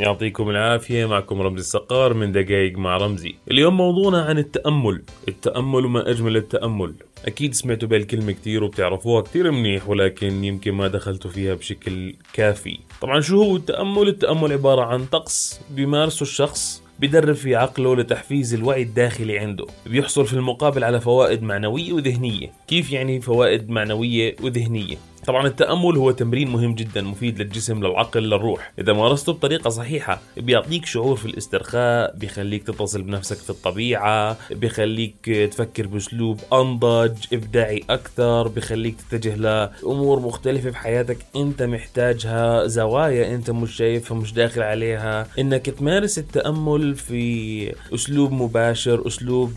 يعطيكم العافية معكم رمزي السقار من دقايق مع رمزي. اليوم موضوعنا عن التأمل التأمل وما أجمل التأمل. أكيد سمعتوا بهالكلمة كتير وبتعرفوها كتير منيح ولكن يمكن ما دخلتوا فيها بشكل كافي. طبعا شو هو التأمل؟ التأمل عبارة عن طقس بيمارسه الشخص بدرب في عقله لتحفيز الوعي الداخلي عنده. بيحصل في المقابل على فوائد معنوية وذهنية. كيف يعني فوائد معنوية وذهنية؟ طبعا التأمل هو تمرين مهم جدا مفيد للجسم للعقل للروح. إذا مارسته بطريقة صحيحة بيعطيك شعور في الاسترخاء بيخليك تتصل بنفسك في الطبيعة بيخليك تفكر بأسلوب أنضج إبداعي أكثر بيخليك تتجه لأمور مختلفة في حياتك أنت محتاجها زوايا أنت مش شايفها مش داخل عليها. إنك تمارس التأمل في أسلوب مباشر أسلوب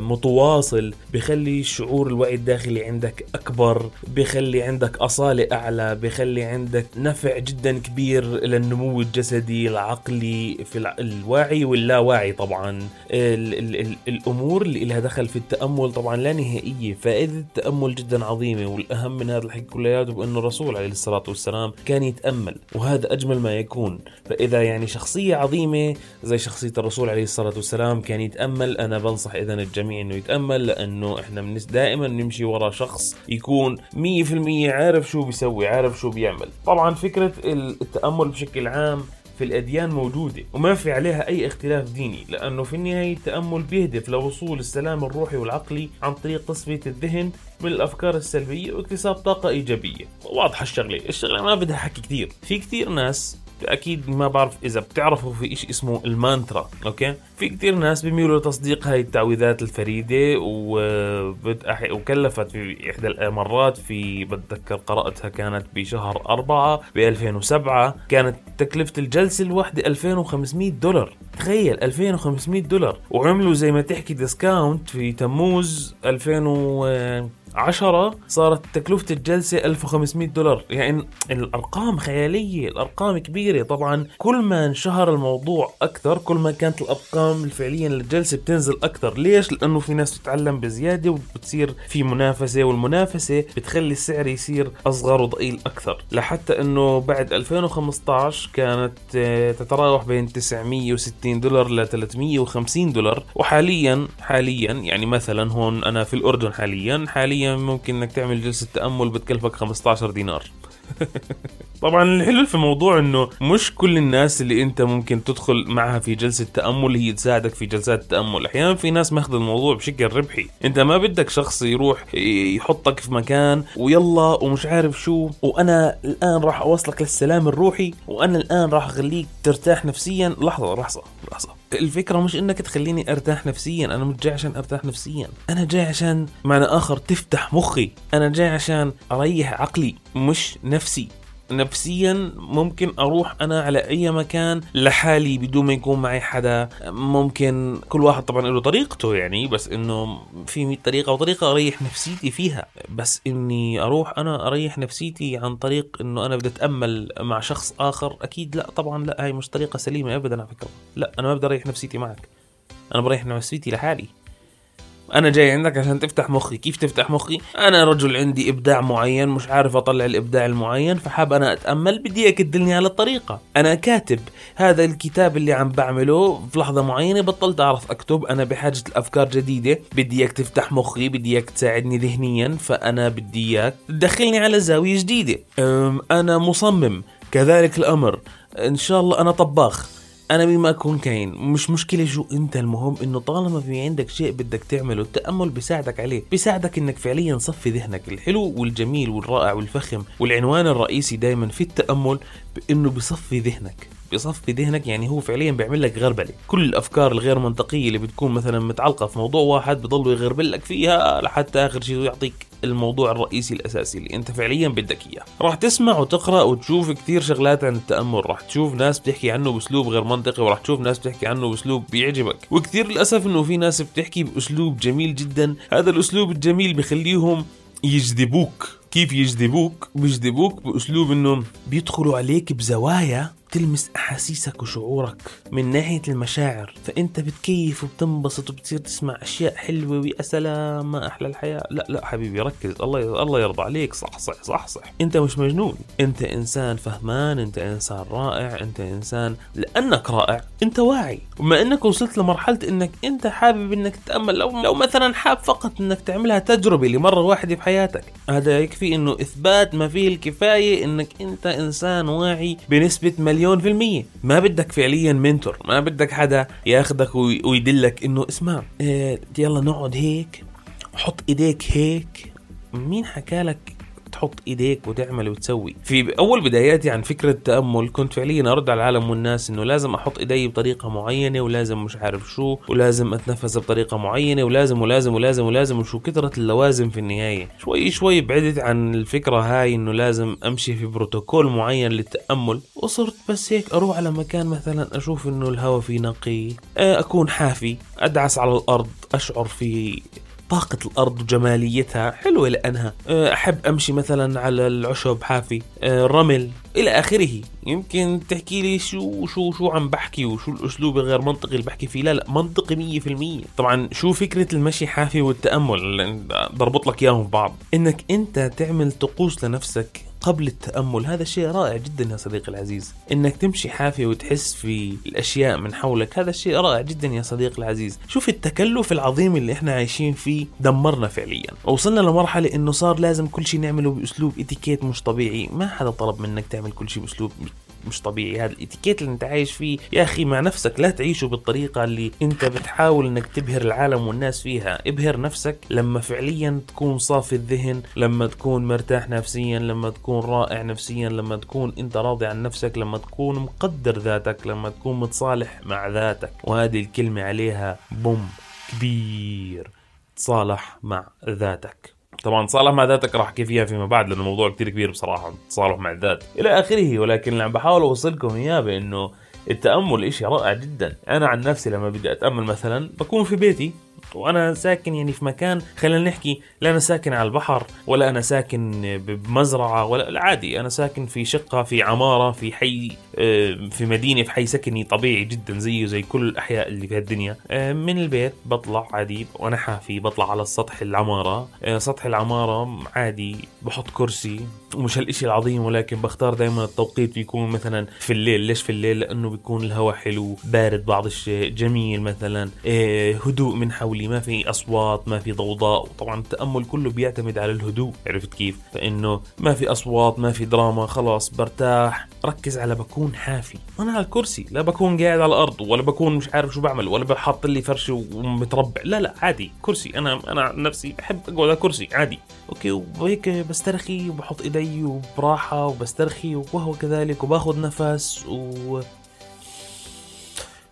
متواصل بيخلي شعور الوعي الداخلي عندك أكبر بيخلي عندك أصالة أعلى بيخلي عندك نفع جدا كبير للنمو الجسدي العقلي في الواعي واللاواعي طبعا. ال ال ال الأمور اللي لها دخل في التأمل طبعا لا نهائية فائدة التأمل جدا عظيمة والأهم من هذا الحكي كلياته بأنه الرسول عليه الصلاة والسلام كان يتأمل وهذا أجمل ما يكون. فإذا يعني شخصية عظيمة زي شخصية الرسول عليه الصلاة والسلام كان يتأمل أنا بنصح إذا الجميع أنه يتأمل لأنه إحنا دائما نمشي ورا شخص يكون 100% عارف عارف شو بيسوي عارف شو بيعمل. طبعا فكرة التأمل بشكل عام في الأديان موجودة وما في عليها أي اختلاف ديني لأنه في النهاية التأمل بيهدف لوصول السلام الروحي والعقلي عن طريق تصفية الذهن من الأفكار السلبية واكتساب طاقة إيجابية. واضحة الشغلة الشغلة ما بدها حكي كثير في كثير ناس أكيد ما بعرف إذا بتعرفوا في شيء اسمه المانترا أوكي؟ في كثير ناس بيميلوا لتصديق هاي التعويذات الفريدة وكلفت في إحدى المرات في بتذكر قرأتها كانت بشهر أربعة ب 2007 كانت تكلفة الجلسة الواحدة 2500 دولار. تخيل 2500 دولار. وعملوا زي ما تحكي ديسكاونت في تموز 2000 10 صارت تكلفة الجلسة 1500 دولار. يعني الأرقام خيالية الأرقام كبيرة. طبعا كل ما انشهر الموضوع أكثر كل ما كانت الأرقام الفعلية للجلسة بتنزل أكثر. ليش؟ لأنه في ناس تتعلم بزيادة وبتصير في منافسة والمنافسة بتخلي السعر يصير أصغر وضئيل أكثر. لحتى أنه بعد 2015 كانت آه، تتراوح بين 960 دولار ل 350 دولار. وحاليا حاليا يعني مثلا هون أنا في الأردن حاليا حاليا ممكن إنك تعمل جلسة تأمل بتكلفك 15 دينار. طبعا الحلو في الموضوع إنه مش كل الناس اللي أنت ممكن تدخل معها في جلسة تأمل هي تساعدك في جلسات التامل أحيانا في ناس ماخذ الموضوع بشكل ربحي. أنت ما بدك شخص يروح يحطك في مكان ويلا ومش عارف شو وأنا الآن راح أوصلك للسلام الروحي وأنا الآن راح أخليك ترتاح نفسيا. لحظة لحظة لحظة. الفكرة مش إنك تخليني أرتاح نفسيا أنا مش جاي عشان أرتاح نفسيا. أنا جاي عشان معنى آخر تفتح مخي. أنا جاي عشان أريح عقلي مش نفسي. نفسيا ممكن أروح أنا على أي مكان لحالي بدون ما يكون معي حدا. ممكن كل واحد طبعا له طريقته يعني بس إنه في 100 طريقة وطريقة أريح نفسيتي فيها. بس إني أروح أنا أريح نفسيتي عن طريق إنه أنا بدي أتأمل مع شخص آخر أكيد لا طبعا لا هاي مش طريقة سليمة ابدا على فكرة. لا أنا ما بدي أريح نفسيتي معك. أنا بريح نفسيتي لحالي. أنا جاي عندك عشان تفتح مخي. كيف تفتح مخي؟ أنا رجل عندي إبداع معين مش عارف أطلع الإبداع المعين فحاب أنا أتأمل. بدي إياك تدلني على الطريقة. أنا كاتب هذا الكتاب اللي عم بعمله في لحظة معينة بطلت أعرف أكتب. أنا بحاجة لأفكار جديدة. بدي إياك تفتح مخي بدي إياك تساعدني ذهنيا فأنا بدي إياك تدخلني على زاوية جديدة. أنا مصمم. كذلك الأمر. إن شاء الله أنا طباخ. أنا مين ما أكون كاين. مش مشكلة شو أنت المهم إنه طالما في عندك شيء بدك تعمله التأمل بيساعدك عليه. بيساعدك إنك فعليا صفي ذهنك الحلو والجميل والرائع والفخم والعنوان الرئيسي دائما في التأمل. بإنه بصفي ذهنك. بصفي ذهنك يعني هو فعليا بيعمل لك غربلة. كل الأفكار الغير منطقية اللي بتكون مثلا متعلقة في موضوع واحد بضل يغربل لك فيها لحتى آخر شيء يعطيك الموضوع الرئيسي الأساسي اللي أنت فعليا بدك إياه. راح تسمع وتقرأ وتشوف كثير شغلات عن التأمل. راح تشوف ناس بتحكي عنه بأسلوب غير منطقي وراح تشوف ناس بتحكي عنه بأسلوب بيعجبك. وكثير للأسف إنه في ناس بتحكي بأسلوب جميل جدا. هذا الأسلوب الجميل بخليهم يجذبوك. كيف يجذبوك؟ بيجذبوك بأسلوب إنه بيدخلوا عليك بزوايا. تلمس أحاسيسك وشعورك من ناحية المشاعر فأنت بتكيف وبتنبسط وبتصير تسمع أشياء حلوة ويا سلام ما أحلى الحياة. لا لا حبيبي ركز. الله الله يرضى عليك. صح صح صح صح. أنت مش مجنون. أنت إنسان فهمان أنت إنسان رائع أنت إنسان لأنك رائع أنت واعي. وما أنك وصلت لمرحلة أنك أنت حابب أنك تتأمل لو لو مثلا حاب فقط أنك تعملها تجربة لمرة واحدة بحياتك هذا يكفي إنه إثبات ما فيه الكفاية أنك أنت إنسان واعي بنسبة مليون في المية. ما بدك فعليا منتور ما بدك حدا ياخدك وي- ويدلك إنه اسمع آه يلا نقعد هيك حط إيديك هيك. مين حكالك تحط إيديك وتعمل وتسوي. في أول بداياتي عن فكرة التامل كنت فعليا أرد على العالم والناس إنه لازم أحط إيدي بطريقة معينة ولازم مش عارف شو ولازم أتنفس بطريقة معينة ولازم ولازم ولازم ولازم وشو كثره اللوازم في النهاية. شوي شوي بعدت عن الفكرة هاي إنه لازم أمشي في بروتوكول معين للتأمل وصرت بس هيك أروح على مكان مثلا أشوف إنه الهواء فيه نقي أكون حافي أدعس على الأرض أشعر في طاقة الأرض وجماليتها حلوة لأنها أه، أحب أمشي مثلا على العشب حافي أه، رمل إلى آخره. يمكن تحكي لي شو شو شو عم بحكي وشو الأسلوب الغير منطقي اللي بحكي فيه؟ لا لا منطقي مية في المية. طبعا شو فكرة المشي حافي والتأمل؟ ضربط لك إياهم بعض. إنك أنت تعمل طقوس لنفسك قبل التأمل. هذا شيء رائع جدا يا صديقي العزيز. إنك تمشي حافي وتحس في الأشياء من حولك هذا شيء رائع جدا يا صديقي العزيز. شوف التكلف العظيم اللي إحنا عايشين فيه دمرنا فعليا. وصلنا لمرحلة إنه صار لازم كل شيء نعمله بأسلوب إتيكيت مش طبيعي. ما حدا طلب منك تعمل كل شيء بأسلوب مش طبيعي. هذا الاتيكيت اللي انت عايش فيه يا أخي مع نفسك لا تعيشه بالطريقة اللي انت بتحاول انك تبهر العالم والناس فيها. ابهر نفسك لما فعليا تكون صافي الذهن لما تكون مرتاح نفسيا لما تكون رائع نفسيا لما تكون انت راضي عن نفسك لما تكون مقدر ذاتك لما تكون متصالح مع ذاتك. وهذه الكلمة عليها بوم كبير تصالح مع ذاتك. طبعا تصالح مع ذاتك راح أحكي فيها فيما بعد لأنه الموضوع كتير كبير بصراحة التصالح مع الذات. إلى آخره ولكن اللي عم بحاول أوصلكم إياه بأنه التأمل إشي رائع جدا. أنا عن نفسي لما بدي أتأمل مثلا بكون في بيتي وأنا ساكن يعني في مكان خلينا نحكي لا أنا ساكن على البحر ولا أنا ساكن بمزرعة ولا لا عادي أنا ساكن في شقة في عمارة في حي في مدينة في حي سكني طبيعي جدا زيه زي كل الأحياء اللي في الدنيا آه، من البيت بطلع عادي وأنا حافي بطلع على سطح العمارة. آه، سطح العمارة عادي بحط كرسي ومش هالشيء العظيم ولكن بختار دائما التوقيت بيكون مثلا في الليل. ليش في الليل؟ لأنه بيكون الهواء حلو بارد بعض الشيء جميل مثلا. آه، هدوء من حولي ما في أصوات ما في ضوضاء. وطبعا التأمل كله بيعتمد على الهدوء عرفت كيف؟ فإنه ما في أصوات ما في دراما خلاص برتاح. ركز على بكون حافي. أنا على الكرسي لا بكون قاعد على الأرض ولا بكون مش عارف شو بعمل ولا بحط لي فرشة ومتربع. لا لا عادي كرسي. أنا أنا نفسي بحب أقعد على كرسي عادي. أوكي وهيك بسترخي وبحط إيدي وبراحة وبسترخي وهو كذلك وباخذ نفس و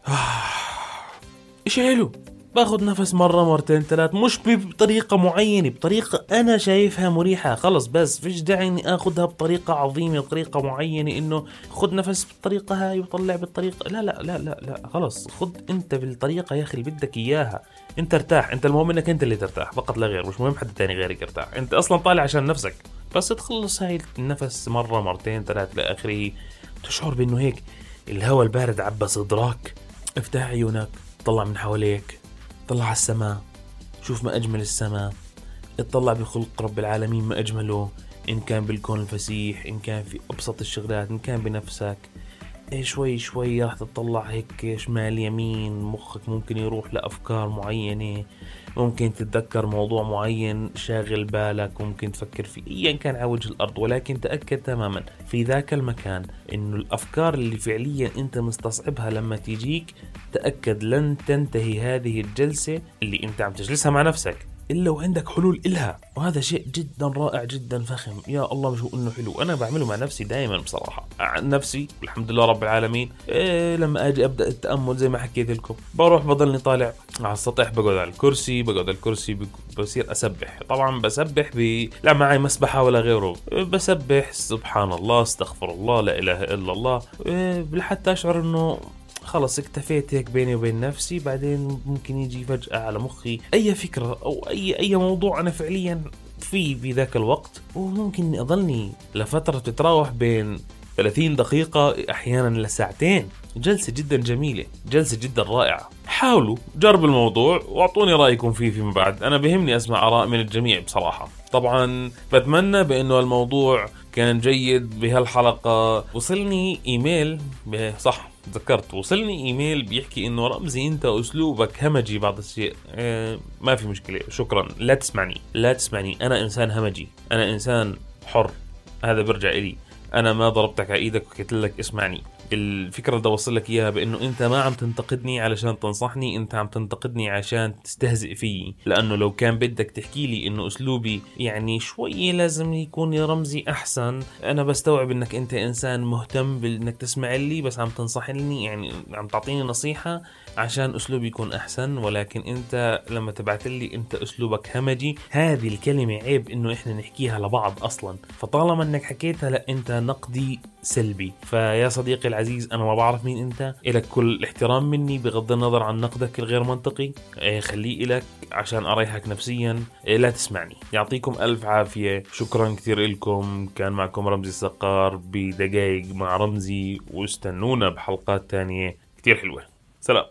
اشي حلو؟ باخذ نفس مرة مرتين ثلاث مش بطريقة معينة بطريقة أنا شايفها مريحة. خلص بس فيش داعي إني آخذها بطريقة عظيمة بطريقة معينة إنه خذ نفس بالطريقة هاي وطلع بالطريقة. لا لا لا لا لا خلص خذ أنت بالطريقة يا أخي اللي بدك إياها. أنت ارتاح أنت المهم إنك أنت اللي ترتاح فقط لا غير مش مهم حد تاني غيرك يرتاح. أنت أصلا طالع عشان نفسك بس تخلص هاي النفس مرة مرتين ثلاث لآخره تشعر بإنه هيك الهواء البارد عبى صدرك افتح عيونك طلع من حواليك. طلع على السماء شوف ما أجمل السماء. اطلع بخلق رب العالمين ما أجمله إن كان بالكون الفسيح إن كان في أبسط الشغلات إن كان بنفسك. شوي شوي راح تطلع هيك شمال يمين مخك ممكن يروح لأفكار معينة ممكن تتذكر موضوع معين شاغل بالك وممكن تفكر فيه ايا كان على وجه الأرض ولكن تأكد تماما في ذاك المكان إنه الأفكار اللي فعليا أنت مستصعبها لما تيجيك تأكد لن تنتهي هذه الجلسة اللي أنت عم تجلسها مع نفسك. إلا وعندك حلول إلها. وهذا شيء جدا رائع جدا فخم. يا الله مش هو إنه حلو. أنا بعمله مع نفسي دائما بصراحة. عن نفسي الحمد لله رب العالمين. إيه لما أجي أبدأ التأمل زي ما حكيت لكم بروح بضلني طالع على السطح بقعد على الكرسي بقعد على الكرسي بصير أسبح. طبعا بسبح ب لا معي مسبحة ولا غيره. إيه بسبح سبحان الله استغفر الله لا إله إلا الله. إيه لحتى أشعر إنه خلص اكتفيت هيك بيني وبين نفسي بعدين ممكن يجي فجأة على مخي أي فكرة أو أي أي موضوع أنا فعليا فيه بذاك الوقت وممكن أضلني لفترة تتراوح بين 30 دقيقة أحيانا لساعتين جلسة جدا جميلة جلسة جدا رائعة. حاولوا جربوا الموضوع واعطوني رأيكم فيه فيما بعد. أنا بهمني أسمع آراء من الجميع بصراحة. طبعا بتمنى بأنه الموضوع كان جيد بهالحلقة. وصلني إيميل صح تذكرت وصلني إيميل بيحكي إنه رمزي أنت أسلوبك همجي بعض الشيء. آه ما في مشكلة. شكرا. لا تسمعني. لا تسمعني. أنا إنسان همجي. أنا إنسان حر. هذا برجع إلي. أنا ما ضربتك على إيدك وحكيت لك اسمعني. الفكرة اللي أوصل لك إياها بإنه أنت ما عم تنتقدني علشان تنصحني أنت عم تنتقدني عشان تستهزئ فيي. لأنه لو كان بدك تحكي لي إنه أسلوبي يعني شوي لازم يكون يا رمزي أحسن أنا بستوعب إنك أنت إنسان مهتم بإنك تسمع لي بس عم تنصحني يعني عم تعطيني نصيحة عشان أسلوبي يكون أحسن. ولكن أنت لما تبعت لي أنت أسلوبك همجي هذه الكلمة عيب إنه إحنا نحكيها لبعض أصلا. فطالما إنك حكيتها لأ أنت نقدي سلبي. فيا صديقي العزيز أنا ما بعرف مين أنت. لك كل الاحترام مني بغض النظر عن نقدك الغير منطقي. إيه، خليه لك عشان أريحك نفسيا. إيه، لا تسمعني. يعطيكم ألف عافية. شكرا كثير لكم كان معكم رمزي السقار بدقائق مع رمزي. واستنونا بحلقات تانية كثير حلوة. سلام.